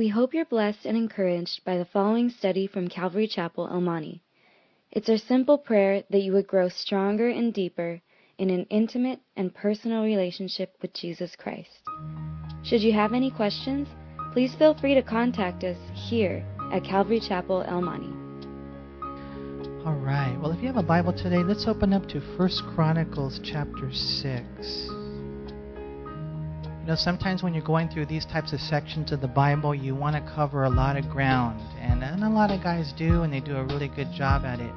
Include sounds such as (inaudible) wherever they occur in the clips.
We hope you're blessed and encouraged by the following study from Calvary Chapel, El Monte. It's our simple prayer that you would grow stronger and deeper in an intimate and personal relationship with Jesus Christ. Should you have any questions, please feel free to contact us here at Calvary Chapel, El Monte. All right. Well, if you have a Bible today, let's open up to First Chronicles chapter 6. You know, sometimes when you're going through these types of sections of the Bible, you want to cover a lot of ground. And, and a lot of guys do, and they do a really good job at it.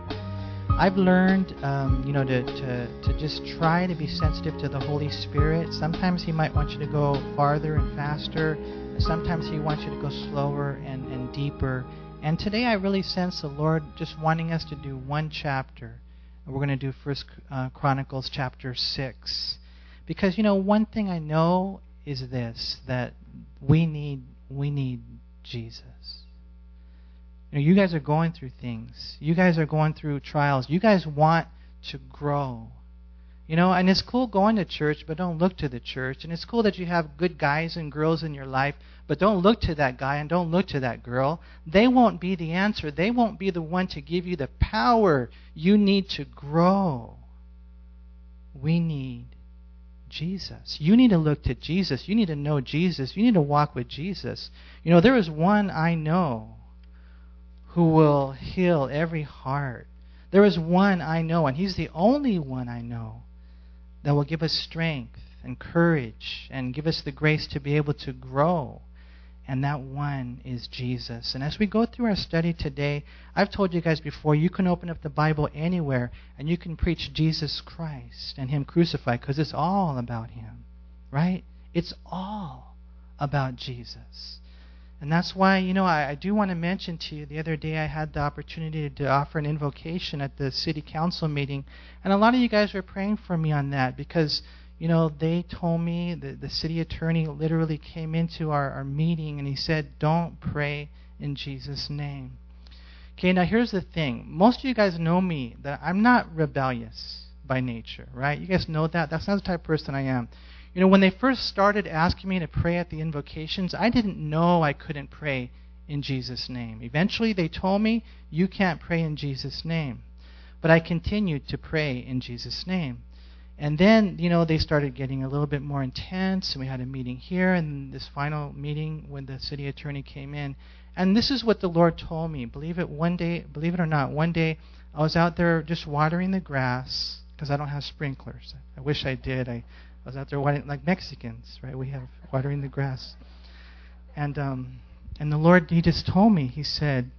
I've learned, um, you know, to, to, to just try to be sensitive to the Holy Spirit. Sometimes He might want you to go farther and faster. Sometimes He wants you to go slower and, and deeper. And today I really sense the Lord just wanting us to do one chapter. We're going to do First uh, Chronicles chapter 6. Because, you know, one thing I know is this that we need we need Jesus. You know, you guys are going through things. You guys are going through trials. You guys want to grow. You know, and it's cool going to church, but don't look to the church. And it's cool that you have good guys and girls in your life, but don't look to that guy and don't look to that girl. They won't be the answer. They won't be the one to give you the power you need to grow. We need Jesus. You need to look to Jesus. You need to know Jesus. You need to walk with Jesus. You know, there is one I know who will heal every heart. There is one I know, and He's the only one I know that will give us strength and courage and give us the grace to be able to grow. And that one is Jesus. And as we go through our study today, I've told you guys before, you can open up the Bible anywhere and you can preach Jesus Christ and Him crucified because it's all about Him, right? It's all about Jesus. And that's why, you know, I, I do want to mention to you the other day I had the opportunity to offer an invocation at the city council meeting. And a lot of you guys were praying for me on that because, you know, they told me, the, the city attorney literally came into our, our meeting and he said, don't pray in Jesus' name. Okay, now here's the thing. Most of you guys know me that I'm not rebellious by nature, right? You guys know that. That's not the type of person I am. You know, when they first started asking me to pray at the invocations, I didn't know I couldn't pray in Jesus' name. Eventually, they told me, You can't pray in Jesus' name. But I continued to pray in Jesus' name. And then, you know, they started getting a little bit more intense, and we had a meeting here, and this final meeting when the city attorney came in. And this is what the Lord told me. Believe it one day, believe it or not, one day I was out there just watering the grass because I don't have sprinklers. I wish I did. I I was out there watering like Mexicans, right? We have watering the grass. And um, and the Lord, He just told me, He said,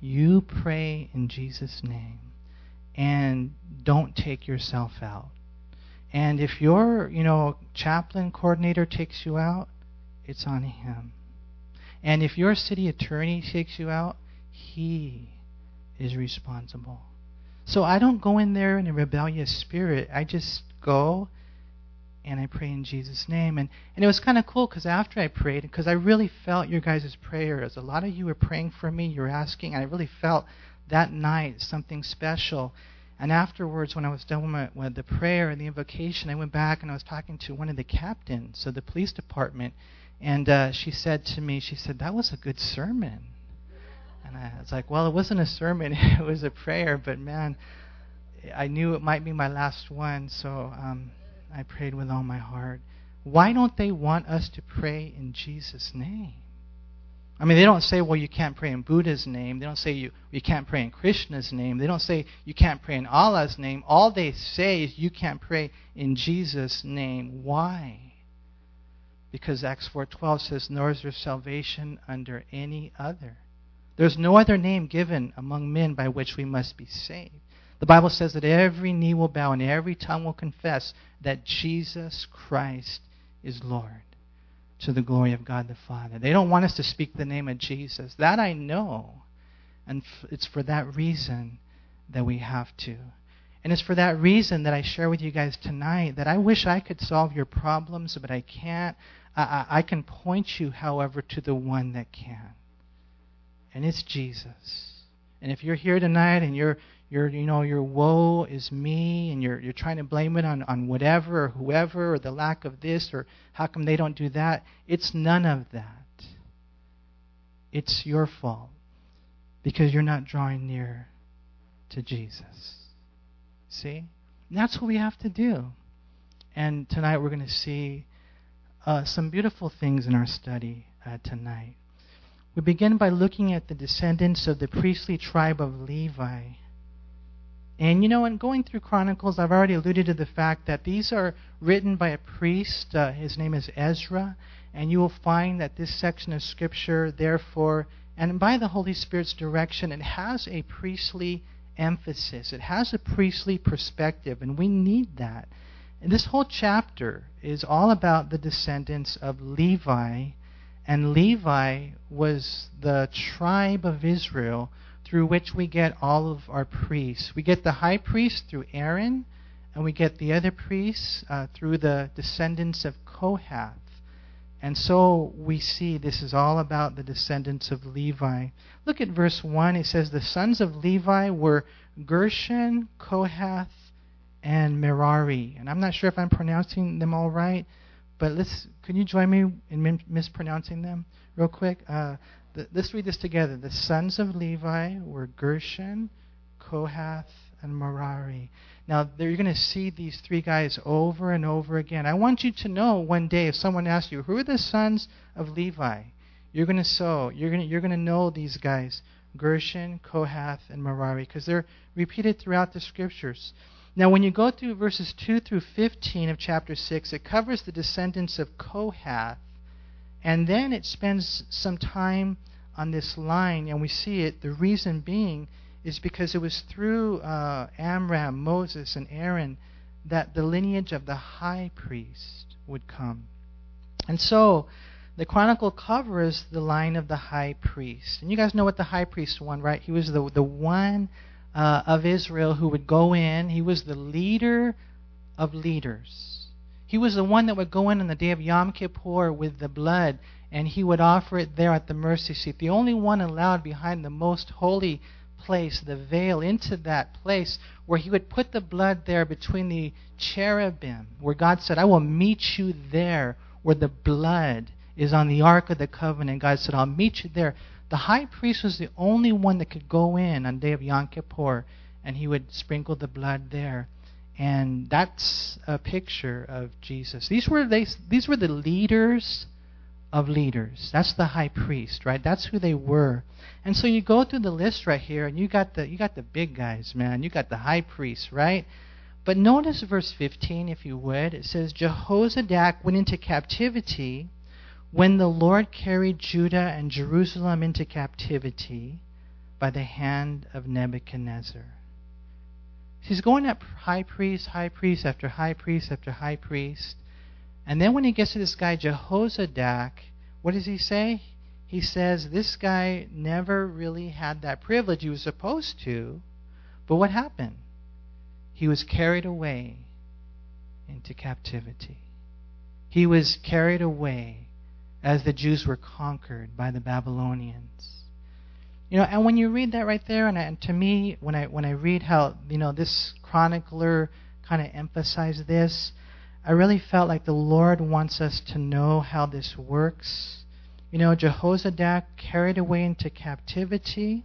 "You pray in Jesus' name, and don't take yourself out. And if your, you know, chaplain coordinator takes you out, it's on him. And if your city attorney takes you out, he is responsible. So I don't go in there in a rebellious spirit. I just go and I pray in Jesus' name. And, and it was kind of cool because after I prayed, because I really felt your guys' prayers. A lot of you were praying for me, you were asking, and I really felt that night something special. And afterwards, when I was done with, with the prayer and the invocation, I went back and I was talking to one of the captains of the police department. And uh, she said to me, she said, that was a good sermon. And I was like, well, it wasn't a sermon, (laughs) it was a prayer, but man, I knew it might be my last one. So, um, I prayed with all my heart. Why don't they want us to pray in Jesus' name? I mean, they don't say, well, you can't pray in Buddha's name. They don't say you, you can't pray in Krishna's name. They don't say you can't pray in Allah's name. All they say is you can't pray in Jesus' name. Why? Because Acts 4.12 says, nor is there salvation under any other. There's no other name given among men by which we must be saved. The Bible says that every knee will bow and every tongue will confess that Jesus Christ is Lord to the glory of God the Father. They don't want us to speak the name of Jesus. That I know. And it's for that reason that we have to. And it's for that reason that I share with you guys tonight that I wish I could solve your problems, but I can't. I, I, I can point you, however, to the one that can. And it's Jesus. And if you're here tonight and you're your you know your woe is me and you're you're trying to blame it on on whatever or whoever or the lack of this or how come they don't do that it's none of that it's your fault because you're not drawing near to Jesus. See? And that's what we have to do. And tonight we're going to see uh, some beautiful things in our study uh, tonight. We begin by looking at the descendants of the priestly tribe of Levi. And you know, in going through Chronicles, I've already alluded to the fact that these are written by a priest. Uh, his name is Ezra. And you will find that this section of Scripture, therefore, and by the Holy Spirit's direction, it has a priestly emphasis. It has a priestly perspective, and we need that. And this whole chapter is all about the descendants of Levi, and Levi was the tribe of Israel through which we get all of our priests. We get the high priest through Aaron, and we get the other priests uh, through the descendants of Kohath. And so we see this is all about the descendants of Levi. Look at verse 1. It says, The sons of Levi were Gershon, Kohath, and Merari. And I'm not sure if I'm pronouncing them all right, but let's. Can you join me in mispronouncing them real quick? Uh, let's read this together. The sons of Levi were Gershon, Kohath, and Merari. Now, you're going to see these three guys over and over again. I want you to know one day if someone asks you, who are the sons of Levi? You're going to so you're going you're going to know these guys, Gershon, Kohath, and Merari, because they're repeated throughout the scriptures. Now, when you go through verses 2 through 15 of chapter 6, it covers the descendants of Kohath, and then it spends some time on this line, and we see it. The reason being is because it was through uh, Amram, Moses, and Aaron that the lineage of the high priest would come. And so the chronicle covers the line of the high priest. And you guys know what the high priest was, right? He was the, the one uh, of Israel who would go in, he was the leader of leaders. He was the one that would go in on the day of Yom Kippur with the blood, and he would offer it there at the mercy seat. The only one allowed behind the most holy place, the veil, into that place where he would put the blood there between the cherubim, where God said, I will meet you there where the blood is on the Ark of the Covenant. God said, I'll meet you there. The high priest was the only one that could go in on the day of Yom Kippur, and he would sprinkle the blood there. And that's a picture of Jesus. These were they, these were the leaders of leaders. That's the high priest, right? That's who they were. And so you go through the list right here, and you got the you got the big guys, man. You got the high priest, right? But notice verse 15, if you would. It says Jehozadak went into captivity when the Lord carried Judah and Jerusalem into captivity by the hand of Nebuchadnezzar. He's going up high priest, high priest after high priest after high priest. And then when he gets to this guy Jehozadak, what does he say? He says this guy never really had that privilege. He was supposed to. But what happened? He was carried away into captivity. He was carried away as the Jews were conquered by the Babylonians. You know, and when you read that right there, and, I, and to me, when I when I read how you know this chronicler kind of emphasized this, I really felt like the Lord wants us to know how this works. You know, Jehozadak carried away into captivity,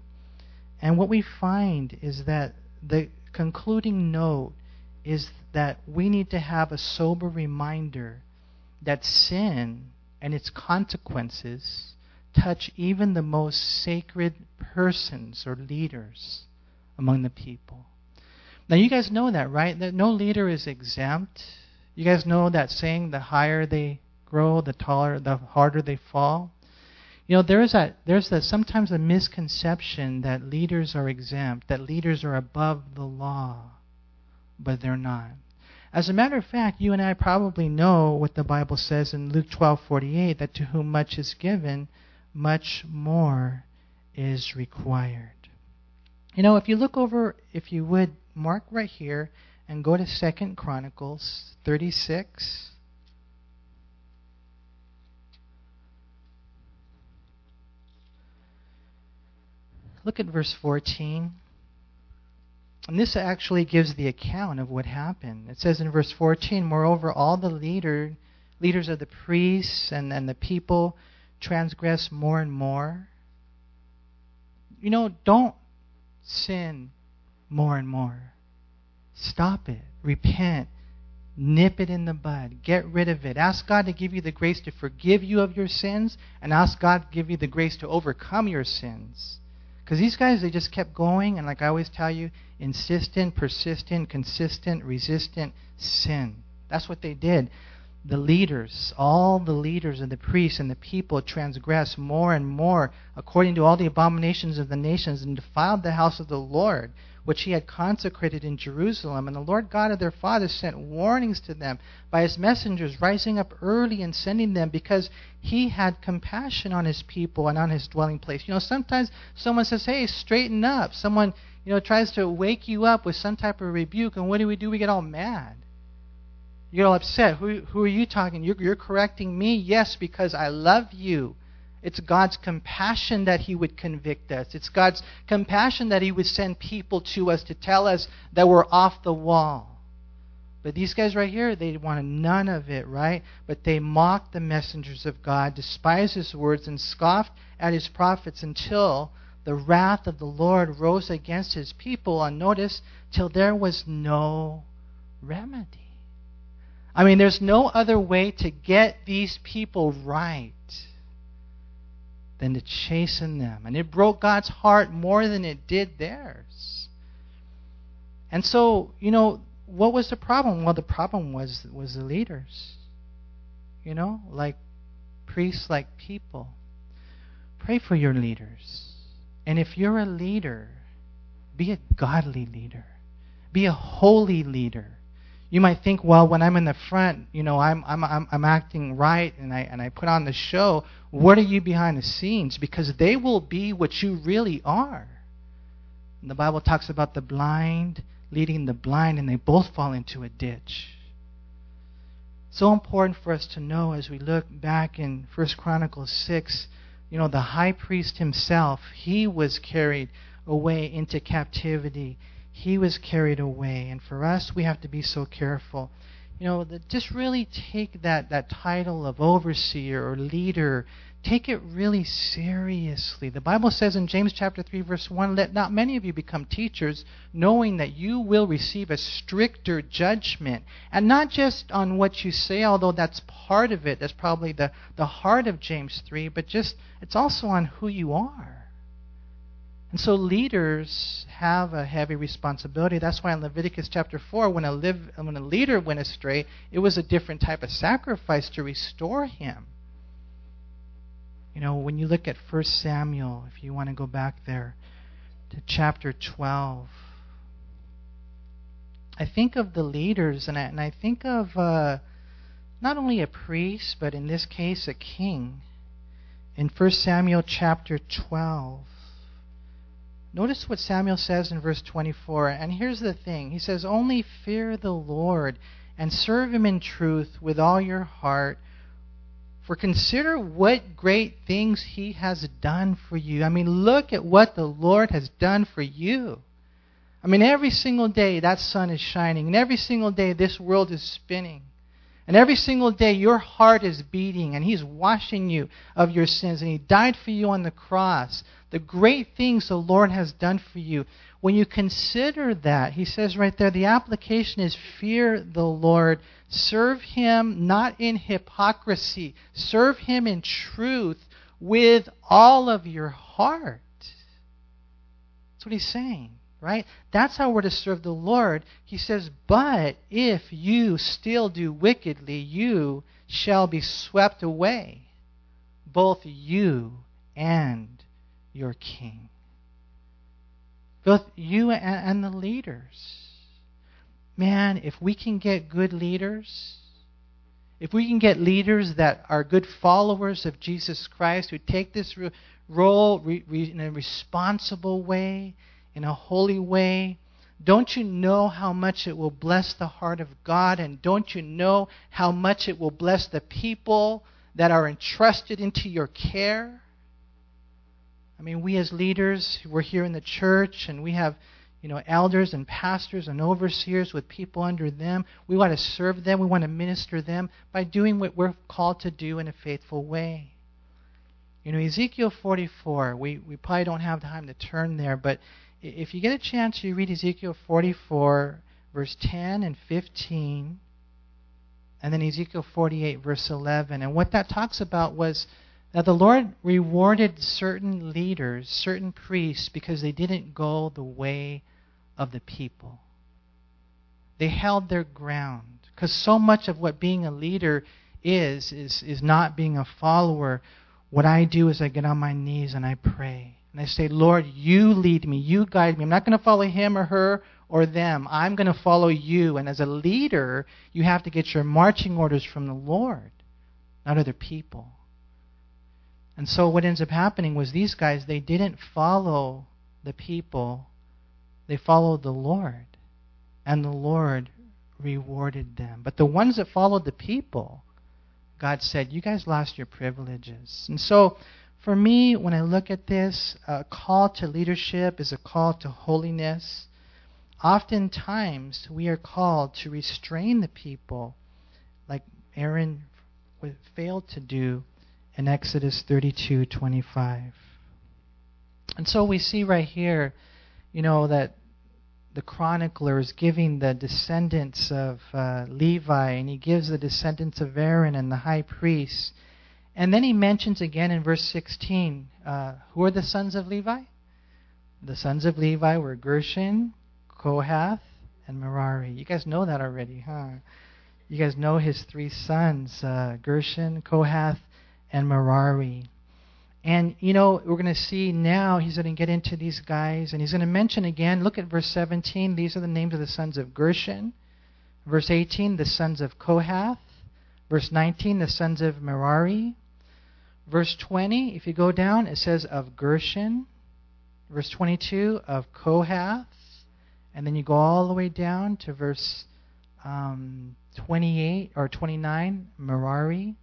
and what we find is that the concluding note is that we need to have a sober reminder that sin and its consequences touch even the most sacred persons or leaders among the people. Now, you guys know that, right? That no leader is exempt. You guys know that saying, the higher they grow, the taller, the harder they fall. You know, there is a there's a, sometimes a misconception that leaders are exempt, that leaders are above the law, but they're not. As a matter of fact, you and I probably know what the Bible says in Luke 12:48 that to whom much is given, much more is required. You know, if you look over, if you would mark right here and go to Second Chronicles 36. Look at verse 14. And this actually gives the account of what happened. It says in verse 14, Moreover, all the leader, leaders of the priests and, and the people transgressed more and more. you know, don't sin more and more. Stop it. Repent. Nip it in the bud. Get rid of it. Ask God to give you the grace to forgive you of your sins and ask God to give you the grace to overcome your sins. Because these guys, they just kept going, and like I always tell you, insistent, persistent, consistent, resistant sin. That's what they did. The leaders, all the leaders and the priests and the people transgressed more and more according to all the abominations of the nations and defiled the house of the Lord which he had consecrated in Jerusalem. And the Lord God of their fathers sent warnings to them by his messengers, rising up early and sending them because he had compassion on his people and on his dwelling place. You know, sometimes someone says, hey, straighten up. Someone, you know, tries to wake you up with some type of rebuke, and what do we do? We get all mad. You get all upset. Who, who are you talking? You're, you're correcting me? Yes, because I love you. It's God's compassion that He would convict us. It's God's compassion that He would send people to us to tell us that we're off the wall. But these guys right here, they wanted none of it, right? But they mocked the messengers of God, despised His words, and scoffed at His prophets until the wrath of the Lord rose against His people, and notice, till there was no remedy. I mean, there's no other way to get these people right than to chasten them. And it broke God's heart more than it did theirs. And so, you know, what was the problem? Well, the problem was was the leaders. You know, like priests, like people. Pray for your leaders. And if you're a leader, be a godly leader. Be a holy leader you might think, well, when I'm in the front, you know, I'm I'm I'm, I'm acting right and I and I put on the show. What are you behind the scenes? Because they will be what you really are. And the Bible talks about the blind leading the blind, and they both fall into a ditch. So important for us to know as we look back in First Chronicles six. You know, the high priest himself, he was carried away into captivity he was carried away. And for us, we have to be so careful. You know, just really take that, that title of overseer or leader, take it really seriously. The Bible says in James chapter 3 verse 1, let not many of you become teachers, knowing that you will receive a stricter judgment. And not just on what you say, although that's part of it, that's probably the, the heart of James 3, but just it's also on who you are. And so leaders have a heavy responsibility. That's why in Leviticus chapter 4, when a, when a leader went astray, it was a different type of sacrifice to restore him. You know, when you look at 1 Samuel, if you want to go back there to chapter 12, I think of the leaders, and I, and I think of uh, not only a priest, but in this case, a king. In 1 Samuel chapter 12, Notice what Samuel says in verse 24. And here's the thing He says, Only fear the Lord and serve him in truth with all your heart. For consider what great things he has done for you. I mean, look at what the Lord has done for you. I mean, every single day that sun is shining, and every single day this world is spinning. And every single day your heart is beating, and He's washing you of your sins, and He died for you on the cross. The great things the Lord has done for you. When you consider that, He says right there, the application is fear the Lord. Serve Him not in hypocrisy, serve Him in truth with all of your heart. That's what He's saying right? That's how we're to serve the Lord. He says, But if you still do wickedly, you shall be swept away, both you and your king. Both you and, the leaders. Man, if we can get good leaders, if we can get leaders that are good followers of Jesus Christ, who take this role in a responsible way, in a holy way, don't you know how much it will bless the heart of God? And don't you know how much it will bless the people that are entrusted into your care? I mean, we as leaders, we're here in the church and we have, you know, elders and pastors and overseers with people under them. We want to serve them, we want to minister them by doing what we're called to do in a faithful way. You know, Ezekiel 44, we, we probably don't have time to turn there, but if you get a chance, you read Ezekiel 44, verse 10 and 15, and then Ezekiel 48, verse 11. And what that talks about was that the Lord rewarded certain leaders, certain priests, because they didn't go the way of the people. They held their ground. Because so much of what being a leader is, is, is not being a follower. What I do is I get on my knees and I pray. And I say, Lord, you lead me, you guide me. I'm not going to follow him or her or them. I'm going to follow you. And as a leader, you have to get your marching orders from the Lord, not other people. And so what ends up happening was these guys, they didn't follow the people, they followed the Lord. And the Lord rewarded them. But the ones that followed the people, God said, You guys lost your privileges. And so, for me, when I look at this, a call to leadership is a call to holiness. Oftentimes, we are called to restrain the people, like Aaron failed to do in Exodus 32:25. And so we see right here, you know, that the chronicler is giving the descendants of uh, Levi, and he gives the descendants of Aaron and the high priests. And then he mentions again in verse 16 uh, who are the sons of Levi? The sons of Levi were Gershon, Kohath, and Merari. You guys know that already, huh? You guys know his three sons uh, Gershon, Kohath, and Merari. And, you know, we're going to see now he's going to get into these guys, and he's going to mention again, look at verse 17. These are the names of the sons of Gershon. Verse 18, the sons of Kohath. Verse 19, the sons of Merari. Verse 20, if you go down, it says of Gershon. Verse 22, of Kohath. And then you go all the way down to verse um, 28 or 29, Merari.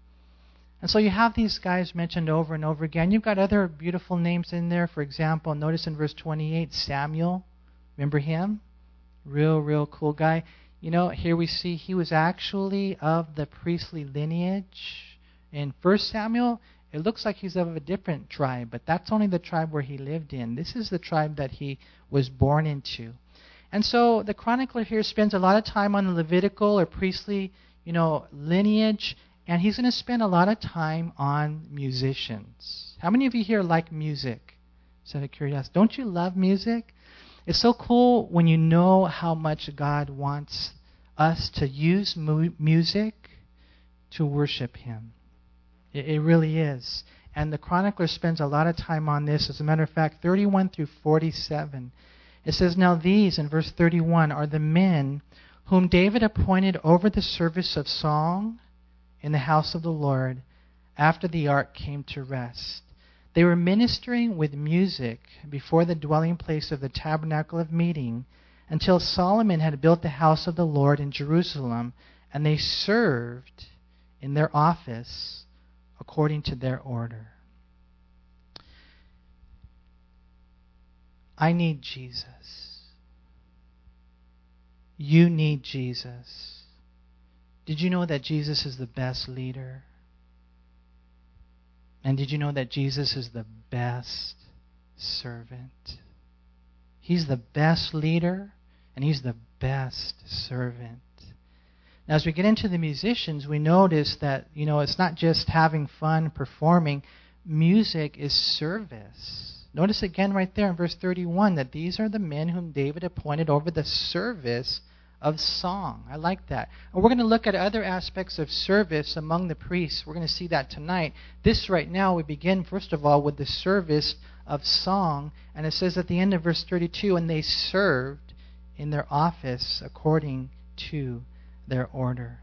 And so you have these guys mentioned over and over again. You've got other beautiful names in there. For example, notice in verse 28, Samuel. Remember him? Real, real cool guy. You know, here we see he was actually of the priestly lineage. In 1 Samuel, it looks like he's of a different tribe, but that's only the tribe where he lived in. This is the tribe that he was born into. And so the chronicler here spends a lot of time on the Levitical or priestly, you know, lineage and he's going to spend a lot of time on musicians. How many of you here like music? Just out of curiosity. Don't you love music? It's so cool when you know how much God wants us to use mu- music to worship Him. It, it really is. And the chronicler spends a lot of time on this. As a matter of fact, 31 through 47. It says, Now these, in verse 31, are the men whom David appointed over the service of song in the house of the Lord after the ark came to rest. They were ministering with music before the dwelling place of the tabernacle of meeting until Solomon had built the house of the Lord in Jerusalem, and they served in their office according to their order. I need Jesus. You need Jesus. Did you know that Jesus is the best leader? And did you know that Jesus is the best servant? He's the best leader and he's the best servant. Now, as we get into the musicians, we notice that, you know, it's not just having fun performing, music is service. Notice again right there in verse 31 that these are the men whom David appointed over the service of song. I like that. And we're going to look at other aspects of service among the priests. We're going to see that tonight. This right now, we begin, first of all, with the service of song. And it says at the end of verse 32 and they served in their office according to their order.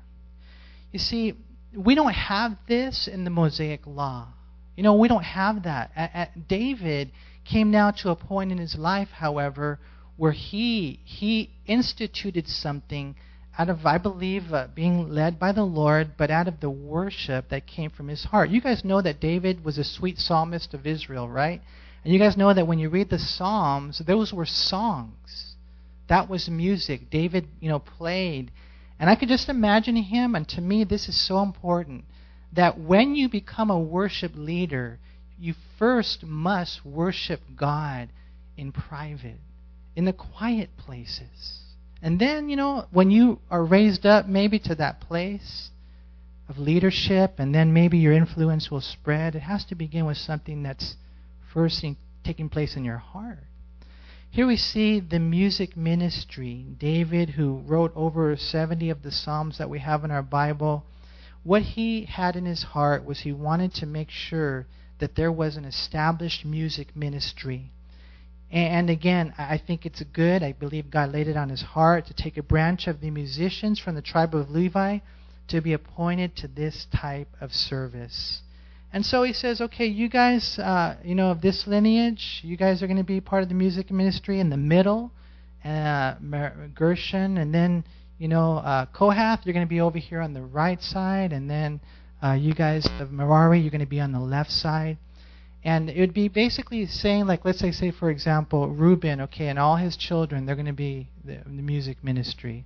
You see, we don't have this in the Mosaic Law. You know, we don't have that. David came now to a point in his life, however, where he he instituted something out of I believe uh, being led by the Lord, but out of the worship that came from his heart. You guys know that David was a sweet psalmist of Israel, right? And you guys know that when you read the Psalms, those were songs. That was music. David, you know, played. And I could just imagine him, and to me, this is so important that when you become a worship leader, you first must worship God in private, in the quiet places. And then, you know, when you are raised up maybe to that place of leadership, and then maybe your influence will spread, it has to begin with something that's first in, taking place in your heart. Here we see the music ministry. David, who wrote over 70 of the Psalms that we have in our Bible, what he had in his heart was he wanted to make sure that there was an established music ministry. And again, I think it's good. I believe God laid it on his heart to take a branch of the musicians from the tribe of Levi to be appointed to this type of service. And so he says, okay, you guys, uh, you know, of this lineage, you guys are going to be part of the music ministry in the middle, uh, Gershon, and then, you know, uh, Kohath, you're going to be over here on the right side, and then uh, you guys of Merari, you're going to be on the left side. And it would be basically saying, like, let's say, say for example, Reuben, okay, and all his children, they're going to be the, the music ministry.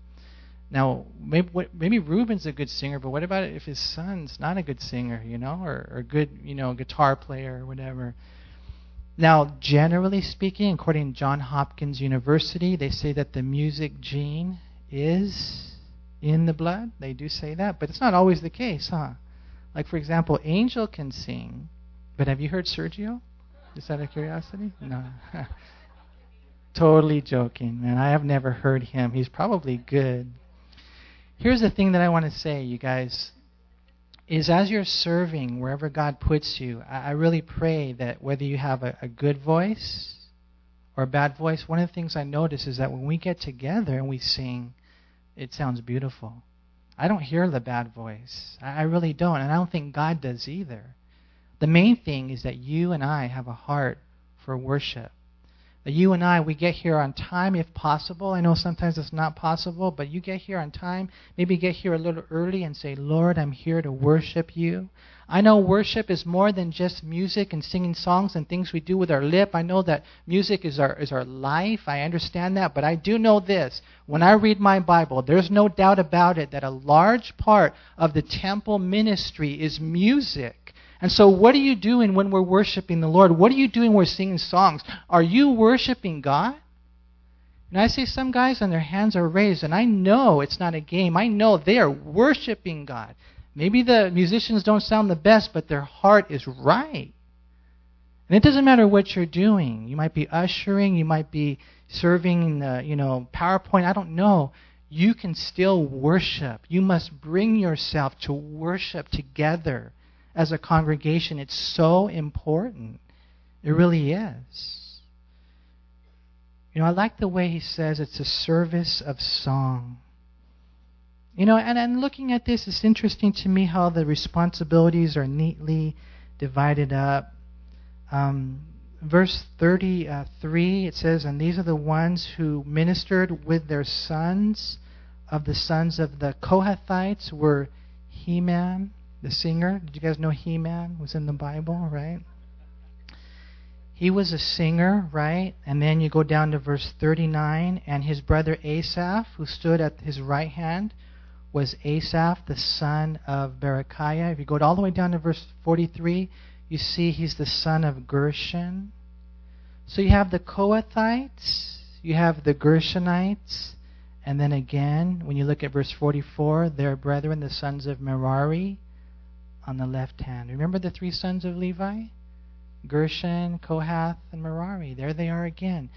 Now, maybe maybe Reuben's a good singer, but what about if his son's not a good singer, you know, or, or a good, you know, guitar player or whatever? Now, generally speaking, according to John Hopkins University, they say that the music gene is in the blood. They do say that, but it's not always the case, huh? Like, for example, Angel can sing, but have you heard Sergio? Just out of curiosity? No. (laughs) totally joking, man. I have never heard him. He's probably good. Here's the thing that I want to say, you guys, is as you're serving wherever God puts you, I, really pray that whether you have a, a good voice or a bad voice, one of the things I notice is that when we get together and we sing, it sounds beautiful. I don't hear the bad voice. I, I really don't, and I don't think God does either. The main thing is that you and I have a heart for worship you and I, we get here on time if possible. I know sometimes it's not possible, but you get here on time. Maybe get here a little early and say, Lord, I'm here to worship you. I know worship is more than just music and singing songs and things we do with our lip. I know that music is our, is our life. I understand that. But I do know this. When I read my Bible, there's no doubt about it that a large part of the temple ministry is music. And so, what are you doing when we're worshiping the Lord? What are you doing when we're singing songs? Are you worshiping God? And I see some guys and their hands are raised, and I know it's not a game. I know they are worshiping God. Maybe the musicians don't sound the best, but their heart is right. And it doesn't matter what you're doing. You might be ushering, you might be serving the, you know, PowerPoint, I don't know. You can still worship. You must bring yourself to worship together as a congregation. It's so important. It really is. You know, I like the way he says it's a service of song. You know, and, and looking at this, it's interesting to me how the responsibilities are neatly divided up. Um, verse 33, it says, And these are the ones who ministered with their sons. Of the sons of the Kohathites were Heman, the singer. Did you guys know He Man was in the Bible, right? He was a singer, right? And then you go down to verse 39, and his brother Asaph, who stood at his right hand, was Asaph, the son of Berechiah. If you go all the way down to verse 43, you see he's the son of Gershon. So you have the Kohathites, you have the Gershonites, and then again, when you look at verse 44, their brethren, the sons of Merari on the left hand. Remember the three sons of Levi? Gershon, Kohath, and Merari. There they are again.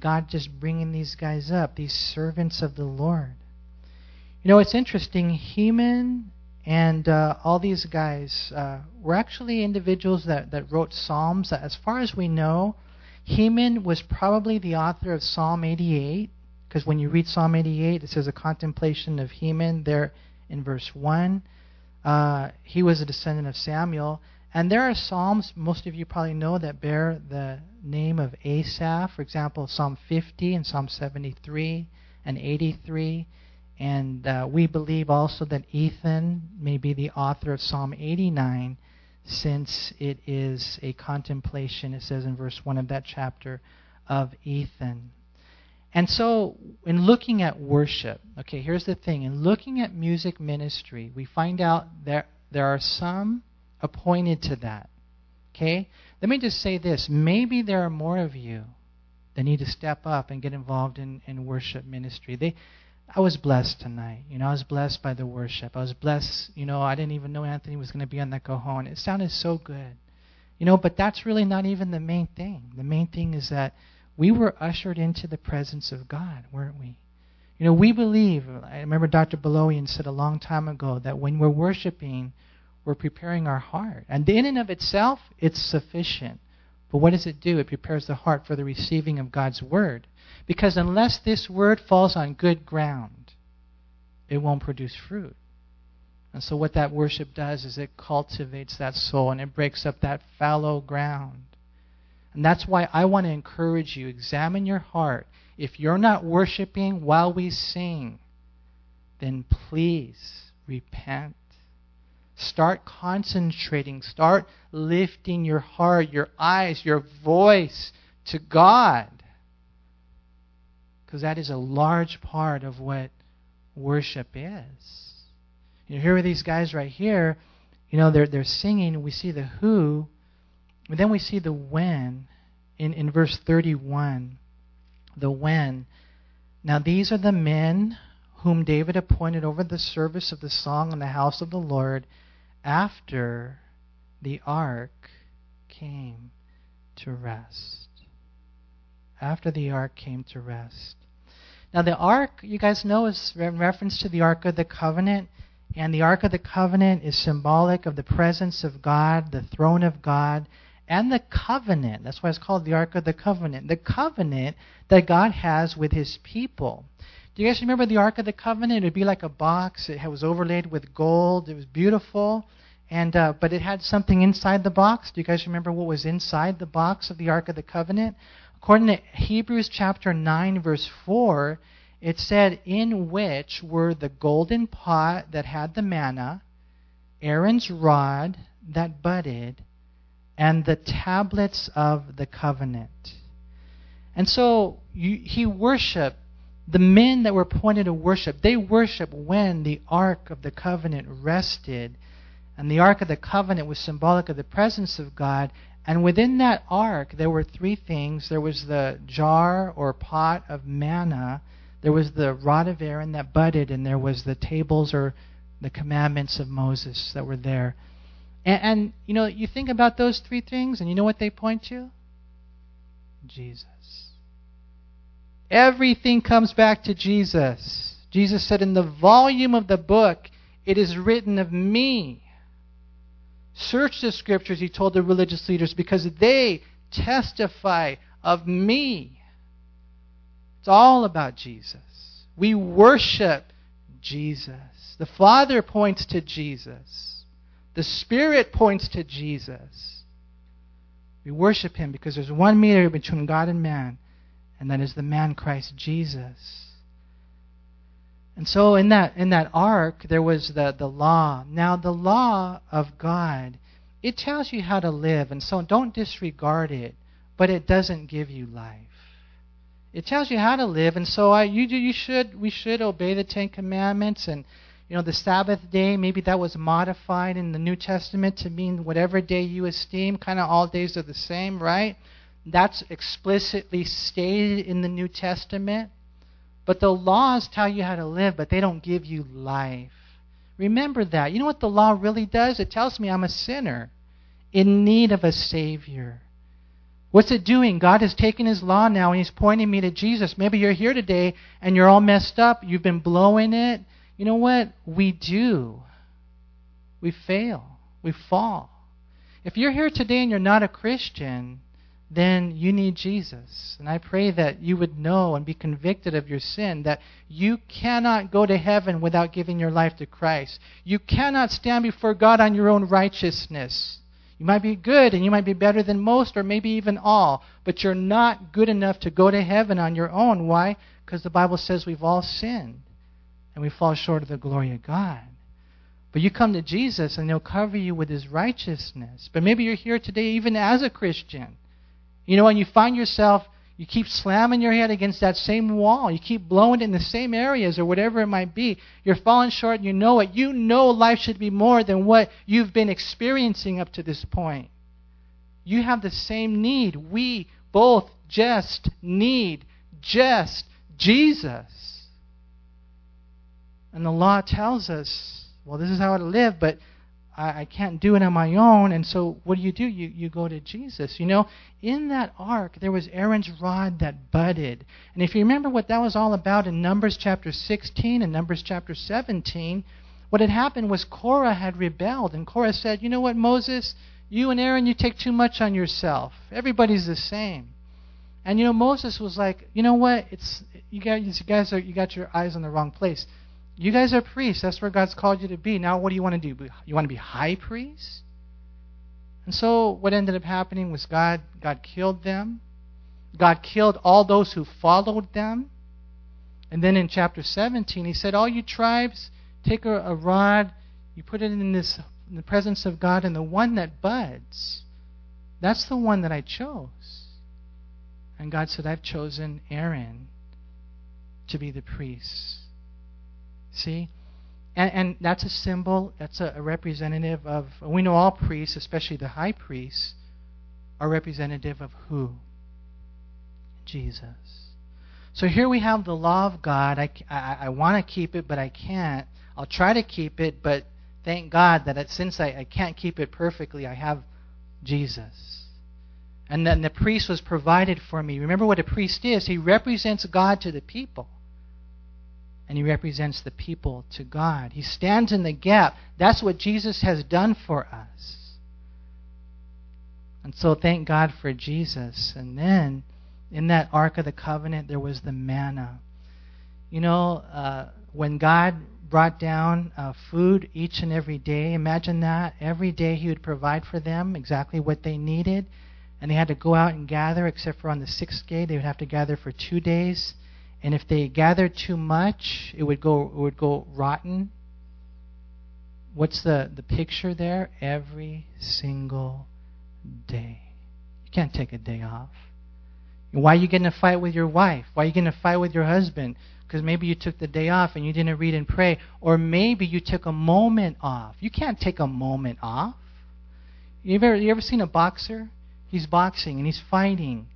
God just bringing these guys up, these servants of the Lord. You know, it's interesting. Heman and uh, all these guys uh, were actually individuals that, that wrote Psalms. As far as we know, Heman was probably the author of Psalm 88, because when you read Psalm 88, it says a contemplation of Heman there in verse 1. Uh, he was a descendant of Samuel. And there are psalms, most of you probably know, that bear the name of Asaph. For example, Psalm 50 and Psalm 73 and 83. And uh, we believe also that Ethan may be the author of Psalm 89, since it is a contemplation, it says in verse 1 of that chapter, of Ethan. And so, in looking at worship, okay, here's the thing. In looking at music ministry, we find out that there are some appointed to that. Okay? Let me just say this. Maybe there are more of you that need to step up and get involved in, in worship ministry. They I was blessed tonight. You know, I was blessed by the worship. I was blessed, you know, I didn't even know Anthony was going to be on that cajon. It sounded so good. You know, but that's really not even the main thing. The main thing is that we were ushered into the presence of God, weren't we? You know, we believe, I remember Dr. Beloian said a long time ago that when we're worshiping, we're preparing our heart. And in and of itself, it's sufficient. But what does it do? It prepares the heart for the receiving of God's word. Because unless this word falls on good ground, it won't produce fruit. And so, what that worship does is it cultivates that soul and it breaks up that fallow ground. And that's why I want to encourage you examine your heart. If you're not worshiping while we sing, then please repent. Start concentrating. Start lifting your heart, your eyes, your voice to God. Because that is a large part of what worship is. You know, here are these guys right here. You know, they're, they're singing. We see the who, then we see the when in, in verse 31. The when. Now, these are the men whom David appointed over the service of the song in the house of the Lord after the ark came to rest. After the ark came to rest. Now, the ark, you guys know, is in reference to the Ark of the Covenant. And the Ark of the Covenant is symbolic of the presence of God, the throne of God, and the covenant. That's why it's called the Ark of the Covenant. The covenant that God has with his people. Do you guys remember the Ark of the Covenant? It would be like a box. It was overlaid with gold. It was beautiful. And uh, but it had something inside the box. Do you guys remember what was inside the box of the Ark of the Covenant? According to Hebrews chapter 9, verse 4, it said, In which were the golden pot that had the manna, Aaron's rod that budded, and the tablets of the covenant. And so you, he worshiped the men that were appointed to worship. They worshiped when the ark of the covenant rested. And the ark of the covenant was symbolic of the presence of God, and within that ark, there were three things. There was the jar or pot of manna, there was the rod of Aaron that budded, and there was the tables or the commandments of Moses that were there. And, and you know, you think about those three things, and you know what they point to? Jesus. Everything comes back to Jesus. Jesus said, In the volume of the book, it is written of me. Search the scriptures, he told the religious leaders, because they testify of me. It's all about Jesus. We worship Jesus. The Father points to Jesus. The Spirit points to Jesus. We worship him because there's one mediator between God and man, and that is the man Christ Jesus. And so in that in that ark there was the, the law. Now the law of God, it tells you how to live, and so don't disregard it, but it doesn't give you life. It tells you how to live, and so I, you you should we should obey the Ten Commandments and you know the Sabbath day. Maybe that was modified in the New Testament to mean whatever day you esteem. Kind of all days are the same, right? That's explicitly stated in the New Testament. But the laws tell you how to live, but they don't give you life. Remember that. You know what the law really does? It tells me I'm a sinner in need of a Savior. What's it doing? God has taken His law now and He's pointing me to Jesus. Maybe you're here today and you're all messed up. You've been blowing it. You know what? We do. We fail. We fall. If you're here today and you're not a Christian, then you need Jesus. And I pray that you would know and be convicted of your sin, that you cannot go to heaven without giving your life to Christ. You cannot stand before God on your own righteousness. You might be good and you might be better than most or maybe even all, but you're not good enough to go to heaven on your own. Why? Because the Bible says we've all sinned and we fall short of the glory of God. But you come to Jesus and he'll cover you with his righteousness. But maybe you're here today even as a Christian you know, and you find yourself, you keep slamming your head against that same wall. You keep blowing it in the same areas or whatever it might be. You're falling short and you know it. You know life should be more than what you've been experiencing up to this point. You have the same need. We both just need just Jesus. And the law tells us, well, this is how to live, but I, I can't do it on my own. And so what do you do? You, you go to Jesus. You know, in that ark, there was Aaron's rod that budded. And if you remember what that was all about in Numbers chapter 16 and Numbers chapter 17, what had happened was Korah had rebelled. And Korah said, You know what, Moses? You and Aaron, you take too much on yourself. Everybody's the same. And you know, Moses was like, you know what? It's you guys, you guys are you got your eyes on the wrong place. You guys are priests. That's where God's called you to be. Now, what do you want to do? You want to be high priests? And so, what ended up happening was God God killed them. God killed all those who followed them. And then in chapter 17, He said, "All you tribes, take a, a rod, you put it in this in the presence of God, and the one that buds, that's the one that I chose." And God said, I've chosen Aaron to be the priest. See? And, and that's a symbol, that's a, a representative of, we know all priests, especially the high priests, are representative of who? Jesus. So here we have the law of God. I, I, I want to keep it, but I can't. I'll try to keep it, but thank God that it, since I, I can't keep it perfectly, I have Jesus. And then the priest was provided for me. Remember what a priest is? He represents God to the people. And he represents the people to God. He stands in the gap. That's what Jesus has done for us. And so thank God for Jesus. And then in that Ark of the Covenant, there was the manna. You know, uh, when God brought down uh, food each and every day, imagine that. Every day He would provide for them exactly what they needed and they had to go out and gather, except for on the sixth day, they would have to gather for two days. And if they gathered too much, it would go it would go rotten. What's the, the picture there? Every single day. You can't take a day off. Why are you getting a fight with your wife? Why are you getting a fight with your husband? Because maybe you took the day off and you didn't read and pray. Or maybe you took a moment off. You can't take a moment off. You ever, you ever seen a boxer? He's boxing and he's fighting.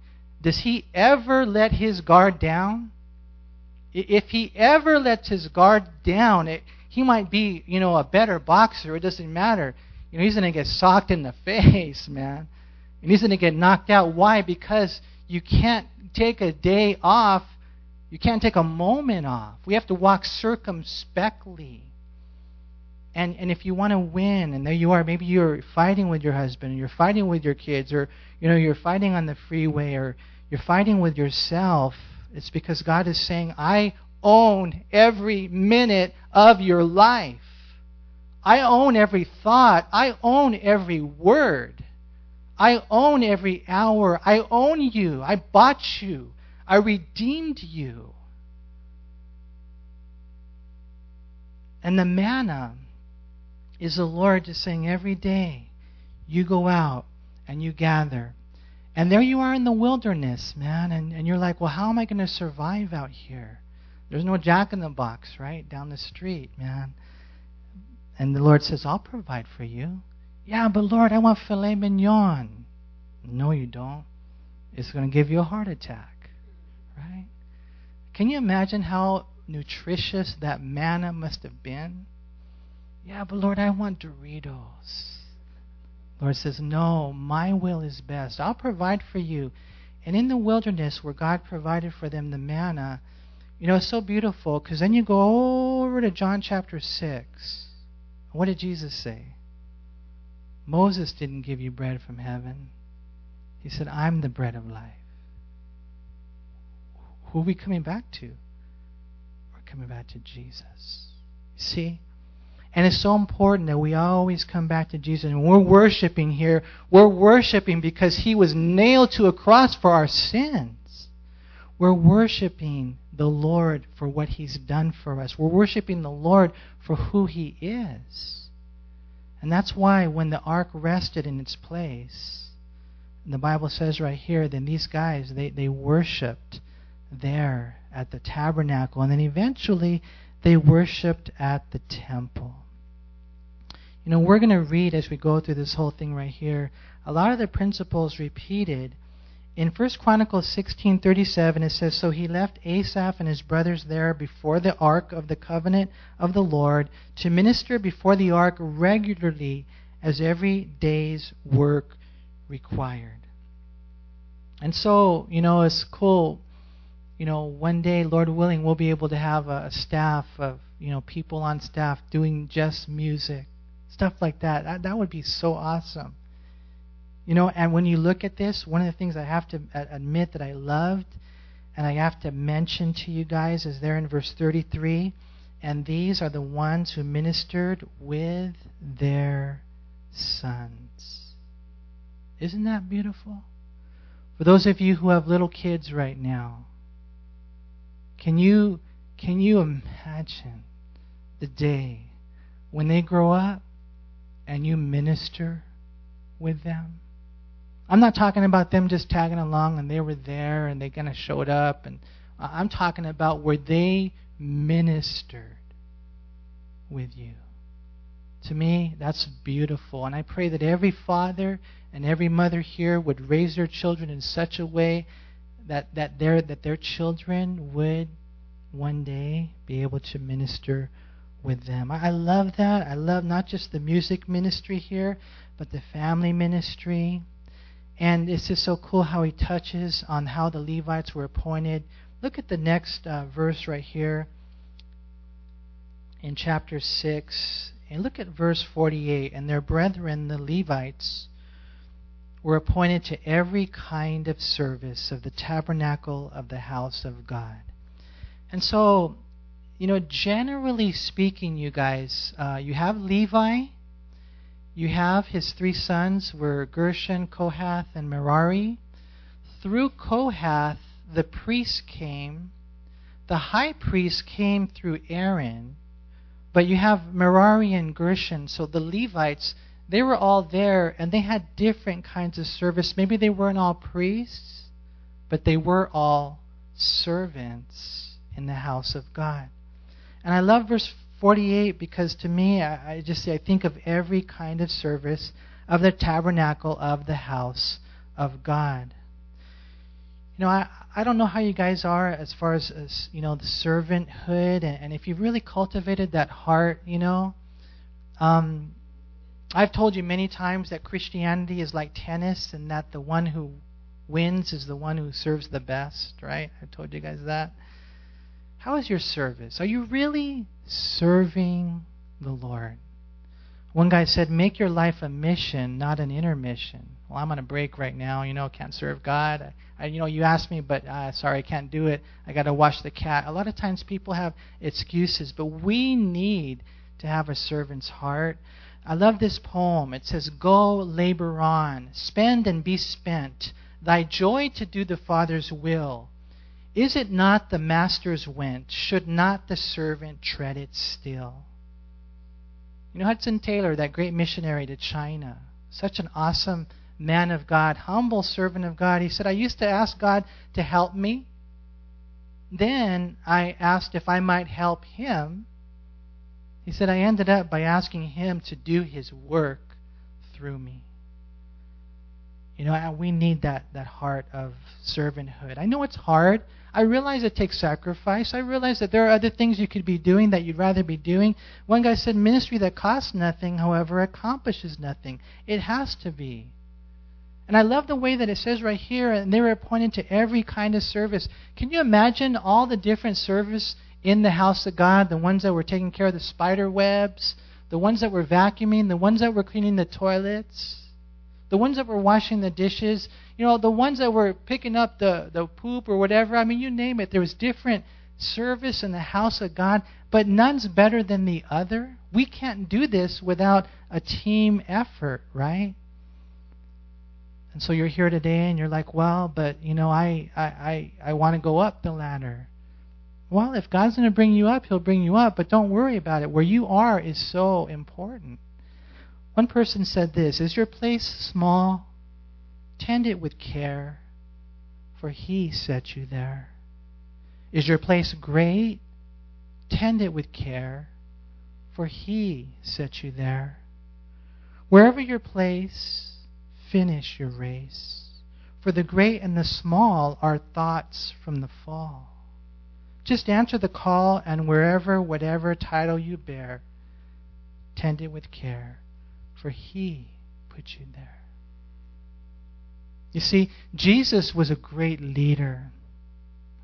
Does he ever let his guard down? If he ever lets his guard down, it, he might be, you know, a better boxer. It doesn't matter. You know, he's going to get socked in the (laughs) face, man. And he's going to get knocked out. Why? Because you can't take a day off. You can't take a moment off. We have to walk circumspectly. And, and if you want to win, and there you are, maybe you're fighting with your husband, or you're fighting with your kids, or you know you're fighting on the freeway, or you're fighting with yourself, it's because God is saying, I own every minute of your life. I own every thought. I own every word. I own every hour. I own you. I bought you. I redeemed you. And the manna is the Lord just saying every day, you go out and you gather. And there you are in the wilderness, man, and, and you're like, well, how am I going to survive out here? There's no jack in the box, right? Down the street, man. And the Lord says, I'll provide for you. Yeah, but Lord, I want filet mignon. No, you don't. It's going to give you a heart attack, right? Can you imagine how nutritious that manna must have been? Yeah, but Lord, I want Doritos. Lord says, No, my will is best. I'll provide for you. And in the wilderness where God provided for them the manna, you know, it's so beautiful because then you go over to John chapter 6. What did Jesus say? Moses didn't give you bread from heaven. He said, I'm the bread of life. Who are we coming back to? We're coming back to Jesus. See? And it's so important that we always come back to Jesus. And we're worshiping here, we're worshiping because he was nailed to a cross for our sins. We're worshiping the Lord for what he's done for us. We're worshiping the Lord for who he is. And that's why when the ark rested in its place, the Bible says right here, then these guys, they, they worshiped there at the tabernacle. And then eventually they worshiped at the temple. You know, we're going to read as we go through this whole thing right here. A lot of the principles repeated. In 1 Chronicles 16:37 it says so he left Asaph and his brothers there before the ark of the covenant of the Lord to minister before the ark regularly as every day's work required. And so, you know, it's cool. You know, one day, Lord willing, we'll be able to have a, staff of, you know, people on staff doing just music, stuff like that. That, that would be so awesome. You know, and when you look at this, one of the things I have to uh, admit that I loved and I have to mention to you guys is there in verse 33 and these are the ones who ministered with their sons. Isn't that beautiful? For those of you who have little kids right now, can you can you imagine the day when they grow up and you minister with them? I'm not talking about them just tagging along and they were there and they kind of showed up and I'm talking about where they ministered with you. To me, that's beautiful. And I pray that every father and every mother here would raise their children in such a way that, that, their, that their children would one day be able to minister with them. I, I love that. I love not just the music ministry here, but the family ministry. And it's just so cool how he touches on how the Levites were appointed. Look at the next uh, verse right here in chapter 6. And look at verse 48. And their brethren, the Levites, were appointed to every kind of service of the tabernacle of the house of God. And so, you know, generally speaking, you guys, uh, you have Levi, you have his three sons were Gershon, Kohath, and Merari. Through Kohath, the priest came. The high priest came through Aaron. But you have Merari and Gershon, so the Levites, they were all there and they had different kinds of service. Maybe they weren't all priests, but they were all servants in the house of God. And I love verse 48 because to me, I, I just I think of every kind of service of the tabernacle of the house of God. You know, I, I don't know how you guys are as far as, as you know the servanthood, and, and if you've really cultivated that heart, you know. Um, I've told you many times that Christianity is like tennis, and that the one who wins is the one who serves the best, right? I've told you guys that. How is your service? Are you really serving the Lord? One guy said, Make your life a mission, not an intermission. Well, I'm on a break right now, you know, can't serve God. I, you know, you asked me, but uh, sorry, I can't do it. I got to wash the cat. A lot of times people have excuses, but we need to have a servant's heart. I love this poem. It says, Go labor on, spend and be spent, thy joy to do the Father's will. Is it not the master's went? Should not the servant tread it still? You know, Hudson Taylor, that great missionary to China, such an awesome man of God, humble servant of God. He said, I used to ask God to help me. Then I asked if I might help him. He said, I ended up by asking him to do his work through me. You know, we need that, that heart of servanthood. I know it's hard. I realize it takes sacrifice. I realize that there are other things you could be doing that you'd rather be doing. One guy said, Ministry that costs nothing, however, accomplishes nothing. It has to be. And I love the way that it says right here, and they were appointed to every kind of service. Can you imagine all the different service in the house of God? The ones that were taking care of the spider webs, the ones that were vacuuming, the ones that were cleaning the toilets, the ones that were washing the dishes, you know, the ones that were picking up the, the poop or whatever. I mean, you name it. There was different service in the house of God, but none's better than the other. We can't do this without a team effort, right? And so you're here today and you're like, well, but you know, I I I, I want to go up the ladder. Well, if God's going to bring you up, He'll bring you up, but don't worry about it. Where you are is so important. One person said this Is your place small? Tend it with care, for He set you there. Is your place great? Tend it with care, for He set you there. Wherever your place, finish your race. For the great and the small are thoughts from the fall. Just answer the call, and wherever, whatever title you bear, tend it with care, for He put you there. You see, Jesus was a great leader.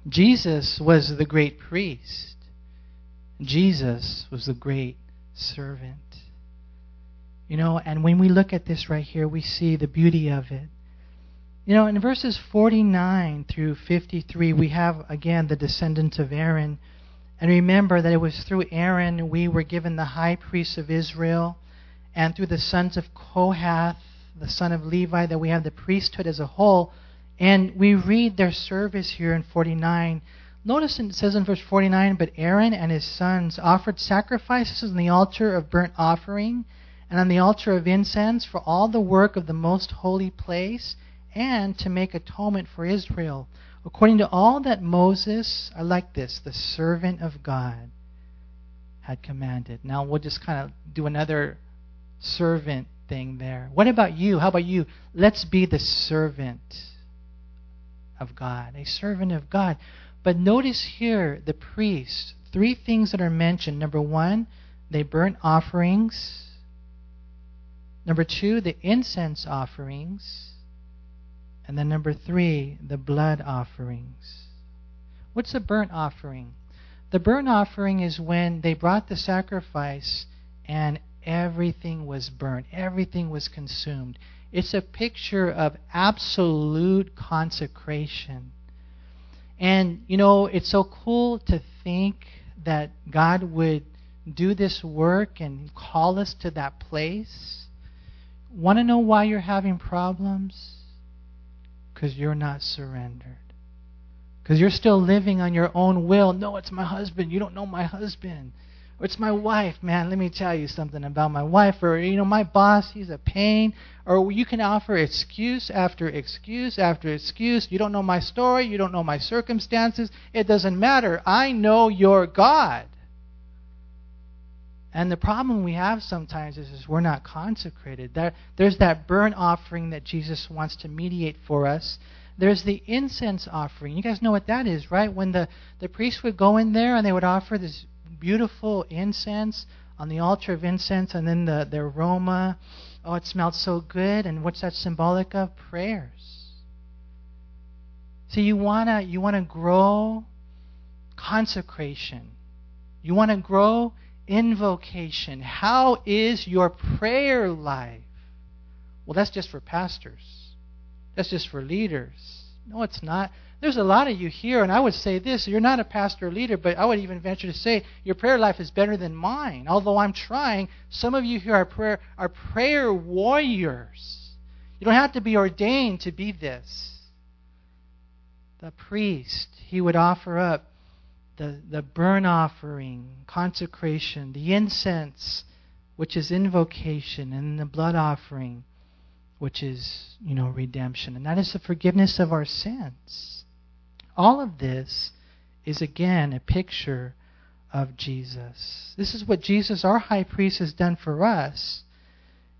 Jesus was the great priest. Jesus was the great servant. You know, and when we look at this right here, we see the beauty of it. You know, in verses 49 through 53, we have again the descendants of Aaron. And remember that it was through Aaron we were given the high priests of Israel, and through the sons of Kohath, the son of Levi, that we have the priesthood as a whole. And we read their service here in 49. Notice it says in verse 49 But Aaron and his sons offered sacrifices on the altar of burnt offering and on the altar of incense for all the work of the most holy place and to make atonement for Israel, according to all that Moses, I like this, the servant of God, had commanded. Now we'll just kind of do another servant thing there. What about you? How about you? Let's be the servant of God, a servant of God. But notice here the priest, three things that are mentioned. Number one, they burnt offerings. Number two, the incense offerings. And then number three, the blood offerings. What's a burnt offering? The burnt offering is when they brought the sacrifice and everything was burnt, everything was consumed. It's a picture of absolute consecration. And, you know, it's so cool to think that God would do this work and call us to that place. Want to know why you're having problems? Because you're not surrendered. Because you're still living on your own will. No, it's my husband. You don't know my husband. Or it's my wife. Man, let me tell you something about my wife. Or, you know, my boss, he's a pain. Or you can offer excuse after excuse after excuse. You don't know my story. You don't know my circumstances. It doesn't matter. I know your God. And the problem we have sometimes is, is we're not consecrated. There, there's that burnt offering that Jesus wants to mediate for us. There's the incense offering. You guys know what that is, right? When the, the priest would go in there and they would offer this beautiful incense on the altar of incense and then the, the aroma. Oh, it smelled so good. And what's that symbolic of? Prayers. So you wanna you wanna grow consecration. You wanna grow invocation. How is your prayer life? Well, that's just for pastors. That's just for leaders. No, it's not. There's a lot of you here, and I would say this you're not a pastor or leader, but I would even venture to say your prayer life is better than mine. Although I'm trying, some of you here are prayer, are prayer warriors. You don't have to be ordained to be this. The priest, he would offer up the, the burnt offering, consecration, the incense, which is invocation, and the blood offering, which is, you know, redemption. And that is the forgiveness of our sins. All of this is, again, a picture of Jesus. This is what Jesus, our high priest, has done for us.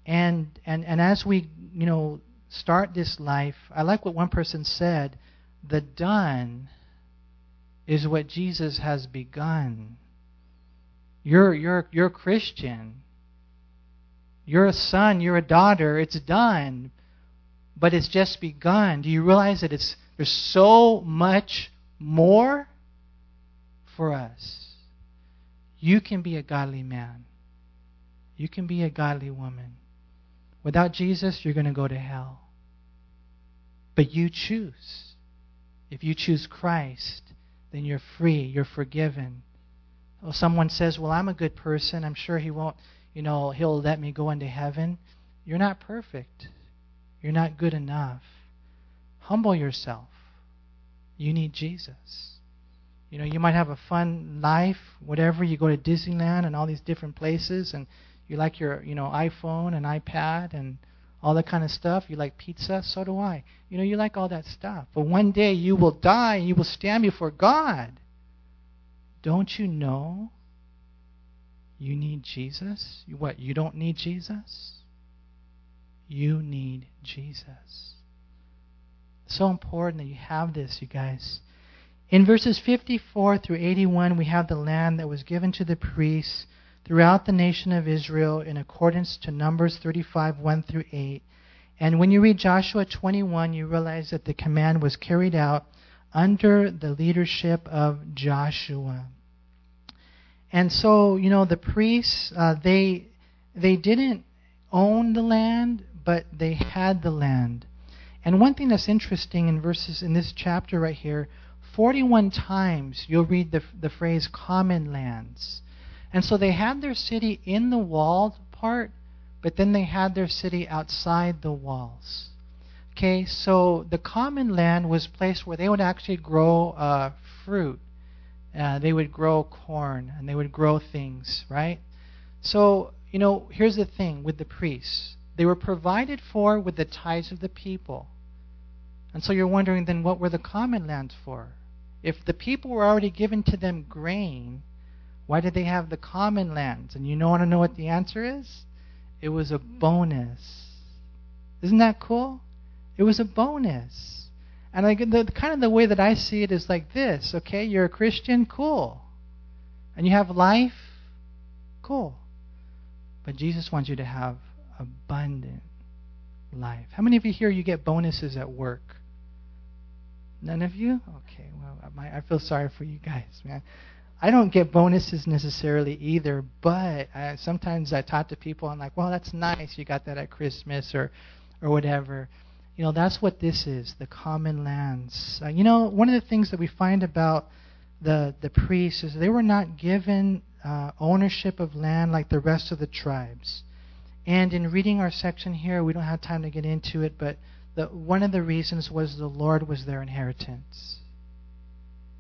And, and, and as we, you know, start this life, I like what one person said the done is what Jesus has begun. You're, you're, you're Christian. You're a son, you're a daughter. It's done. But it's just begun. Do you realize that it's, there's so much more for us? You can be a godly man. You can be a godly woman. Without Jesus, you're going to go to hell. But you choose. If you choose Christ, then you're free, you're forgiven. Well, someone says, Well, I'm a good person. I'm sure he won't, you know, he'll let me go into heaven. You're not perfect. You're not good enough. Humble yourself. You need Jesus. You know, you might have a fun life, whatever. You go to Disneyland and all these different places, and you like your, you know, iPhone and iPad and all that kind of stuff. You like pizza? So do I. You know, you like all that stuff. But one day you will die and you will stand before God. Don't you know you need Jesus? What, you don't need Jesus? You need Jesus. So important that you have this, you guys. In verses 54 through 81, we have the land that was given to the priests throughout the nation of Israel in accordance to Numbers 35 1 through 8. And when you read Joshua 21, you realize that the command was carried out under the leadership of Joshua. And so, you know, the priests, uh, they, they didn't own the land, but they had the land. And one thing that's interesting in verses in this chapter right here, 41 times you'll read the, the phrase common lands. And so they had their city in the walled part, but then they had their city outside the walls. Okay, so the common land was a place where they would actually grow uh, fruit. Uh, they would grow corn and they would grow things, right? So, you know, here's the thing with the priests they were provided for with the tithes of the people. And so you're wondering then what were the common lands for? If the people were already given to them grain, why did they have the common lands? And you don't want to know what the answer is? It was a bonus. Isn't that cool? It was a bonus. And like the kind of the way that I see it is like this, okay? You're a Christian, cool. And you have life, cool. But Jesus wants you to have abundant life. How many of you here you get bonuses at work? None of you? Okay, well, I feel sorry for you guys, man. I don't get bonuses necessarily either, but I, sometimes I talk to people. And I'm like, well, that's nice. You got that at Christmas or, or whatever. You know, that's what this is, the common lands. Uh, you know, one of the things that we find about the the priests is they were not given uh, ownership of land like the rest of the tribes. And in reading our section here, we don't have time to get into it, but the, one of the reasons was the Lord was their inheritance.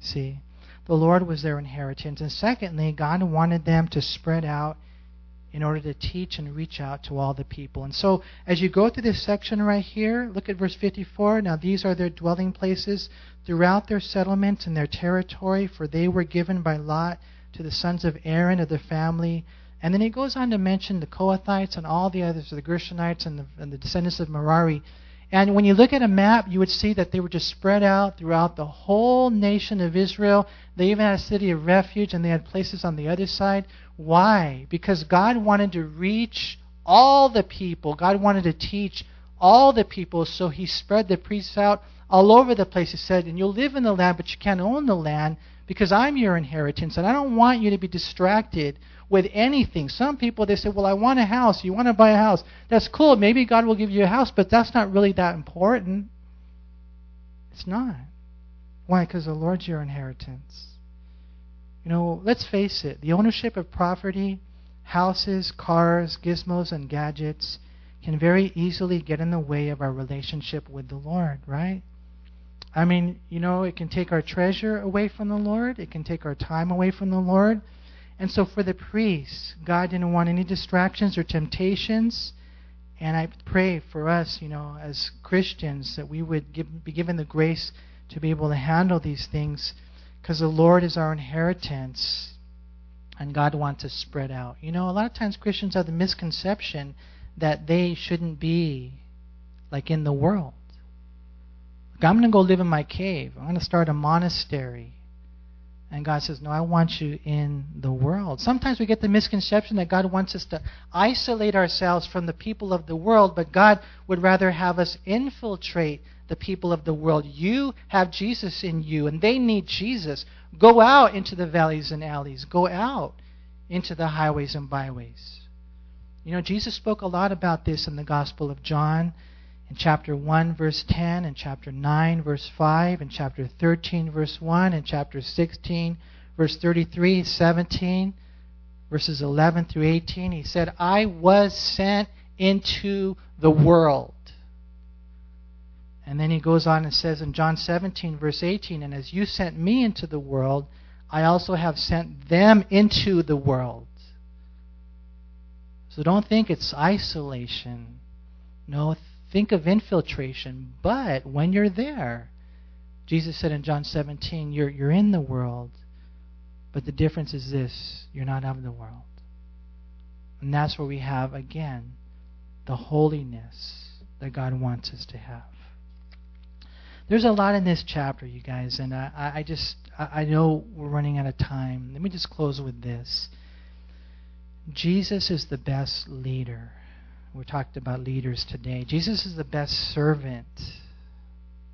See, the Lord was their inheritance. And secondly, God wanted them to spread out in order to teach and reach out to all the people. And so, as you go through this section right here, look at verse 54. Now, these are their dwelling places throughout their settlements and their territory, for they were given by lot to the sons of Aaron of the family. And then he goes on to mention the Kohathites and all the others, the Gershonites and the, and the descendants of Merari. And when you look at a map, you would see that they were just spread out throughout the whole nation of Israel. They even had a city of refuge, and they had places on the other side. Why? Because God wanted to reach all the people. God wanted to teach all the people, so He spread the priests out all over the place. He said, And you'll live in the land, but you can't own the land because I'm your inheritance, and I don't want you to be distracted with anything. Some people they say, "Well, I want a house. You want to buy a house? That's cool. Maybe God will give you a house, but that's not really that important." It's not. Why? Because the Lord's your inheritance. You know, let's face it. The ownership of property, houses, cars, gizmos, and gadgets can very easily get in the way of our relationship with the Lord, right? I mean, you know, it can take our treasure away from the Lord, it can take our time away from the Lord. And so for the priests, God didn't want any distractions or temptations. And I pray for us, you know, as Christians, that we would give, be given the grace to be able to handle these things because the Lord is our inheritance and God wants to spread out. You know, a lot of times Christians have the misconception that they shouldn't be like in the world. Like, I'm going to go live in my cave. I'm going to start a monastery. And God says, No, I want you in the world. Sometimes we get the misconception that God wants us to isolate ourselves from the people of the world, but God would rather have us infiltrate the people of the world. You have Jesus in you, and they need Jesus. Go out into the valleys and alleys, go out into the highways and byways. You know, Jesus spoke a lot about this in the Gospel of John in chapter 1, verse 10, in chapter 9, verse 5, in chapter 13, verse 1, in chapter 16, verse 33, 17, verses 11 through 18. He said, I was sent into the world. And then he goes on and says in John 17, verse 18, And as you sent me into the world, I also have sent them into the world. So don't think it's isolation. No, Think of infiltration. But when you're there, Jesus said in John 17, you're, you're in the world, but the difference is this you're not of the world. And that's where we have, again, the holiness that God wants us to have. There's a lot in this chapter, you guys, and I, I just I know we're running out of time. Let me just close with this. Jesus is the best leader. We talked about leaders today. Jesus is the best servant.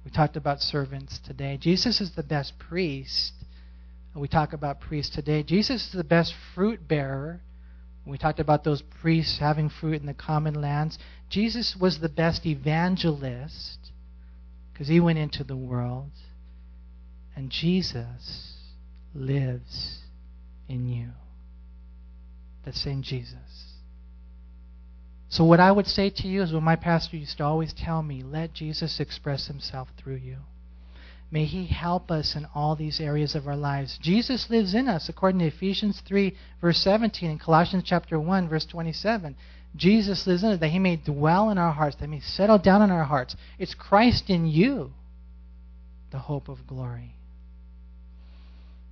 We talked about servants today. Jesus is the best priest. We talk about priests today. Jesus is the best fruit bearer. We talked about those priests having fruit in the common lands. Jesus was the best evangelist because he went into the world. And Jesus lives in you. The same Jesus. So, what I would say to you is what my pastor used to always tell me let Jesus express himself through you. May He help us in all these areas of our lives. Jesus lives in us, according to Ephesians 3, verse 17, and Colossians chapter 1, verse 27. Jesus lives in us, that He may dwell in our hearts, that He may settle down in our hearts. It's Christ in you, the hope of glory.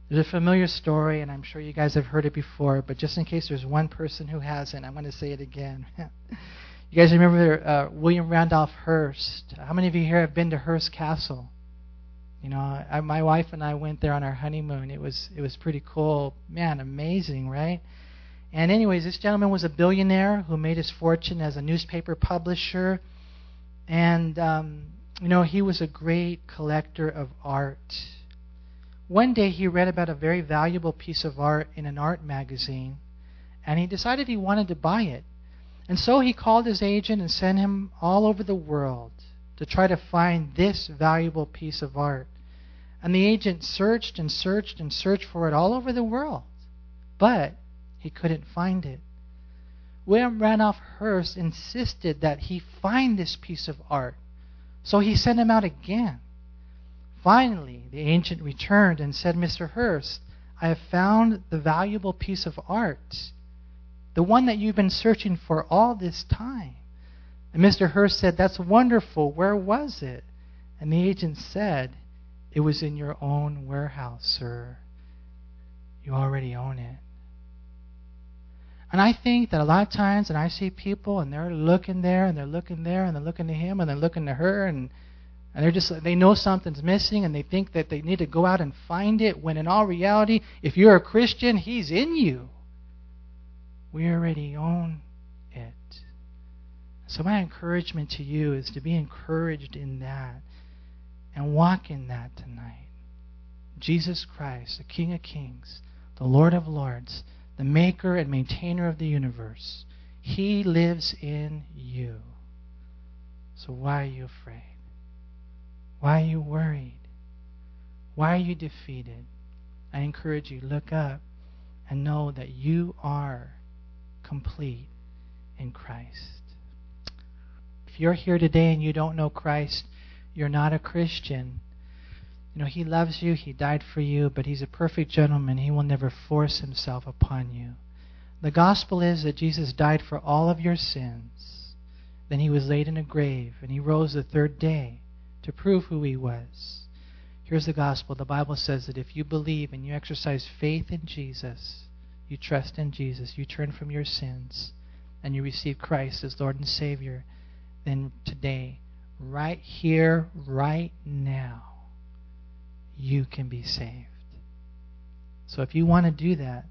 There's a familiar story, and I'm sure you guys have heard it before, but just in case there's one person who hasn't, I'm going to say it again. (laughs) you guys remember uh, William Randolph Hearst? How many of you here have been to Hearst Castle? You know, I, my wife and I went there on our honeymoon. It was it was pretty cool. Man, amazing, right? And anyways, this gentleman was a billionaire who made his fortune as a newspaper publisher, and um, you know he was a great collector of art. One day he read about a very valuable piece of art in an art magazine, and he decided he wanted to buy it. And so he called his agent and sent him all over the world to try to find this valuable piece of art. And the agent searched and searched and searched for it all over the world, but he couldn't find it. William Randolph Hearst insisted that he find this piece of art, so he sent him out again. Finally, the agent returned and said, Mr. Hearst, I have found the valuable piece of art, the one that you've been searching for all this time. And Mr. Hearst said, That's wonderful. Where was it? And the agent said, It was in your own warehouse, sir. You already own it. And I think that a lot of times, and I see people, and they're looking there, and they're looking there, and they're looking to him, and they're looking to her, and and they're just they know something's missing, and they think that they need to go out and find it. When in all reality, if you're a Christian, He's in you. We already own it. so, my encouragement to you is to be encouraged in that and walk in that tonight. Jesus Christ, the King of Kings, the Lord of Lords, the Maker and Maintainer of the universe, He lives in you. So, why are you afraid? Why are you worried? Why are you defeated? I encourage you, look up and know that you are complete in Christ If you're here today and you don't know Christ, you're not a Christian. You know, He loves you, He died for you, but He's a perfect gentleman. He will never force Himself upon you. The gospel is that Jesus died for all of your sins. Then He was laid in a grave, and He rose the third day to prove who He was. Here's the gospel. The Bible says that if you believe and you exercise faith in Jesus, you trust in Jesus, you turn from your sins, and you receive Christ as Lord and Savior, then today, right here, right now, you can be saved. So if you want to do that,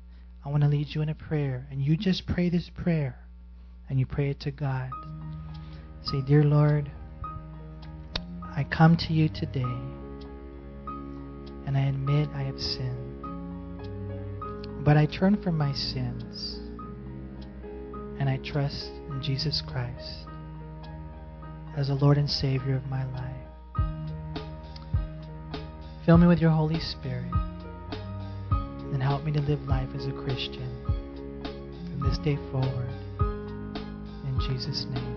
I want to lead you in a prayer. And you just pray this prayer. And you pray it to God. Say, Dear Lord, I come to you today. And I admit I have sinned. But I turn from my sins. And I trust in Jesus Christ as the Lord and Savior of my life. Fill me with your Holy Spirit and help me to live life as a Christian from this day forward. In Jesus' name.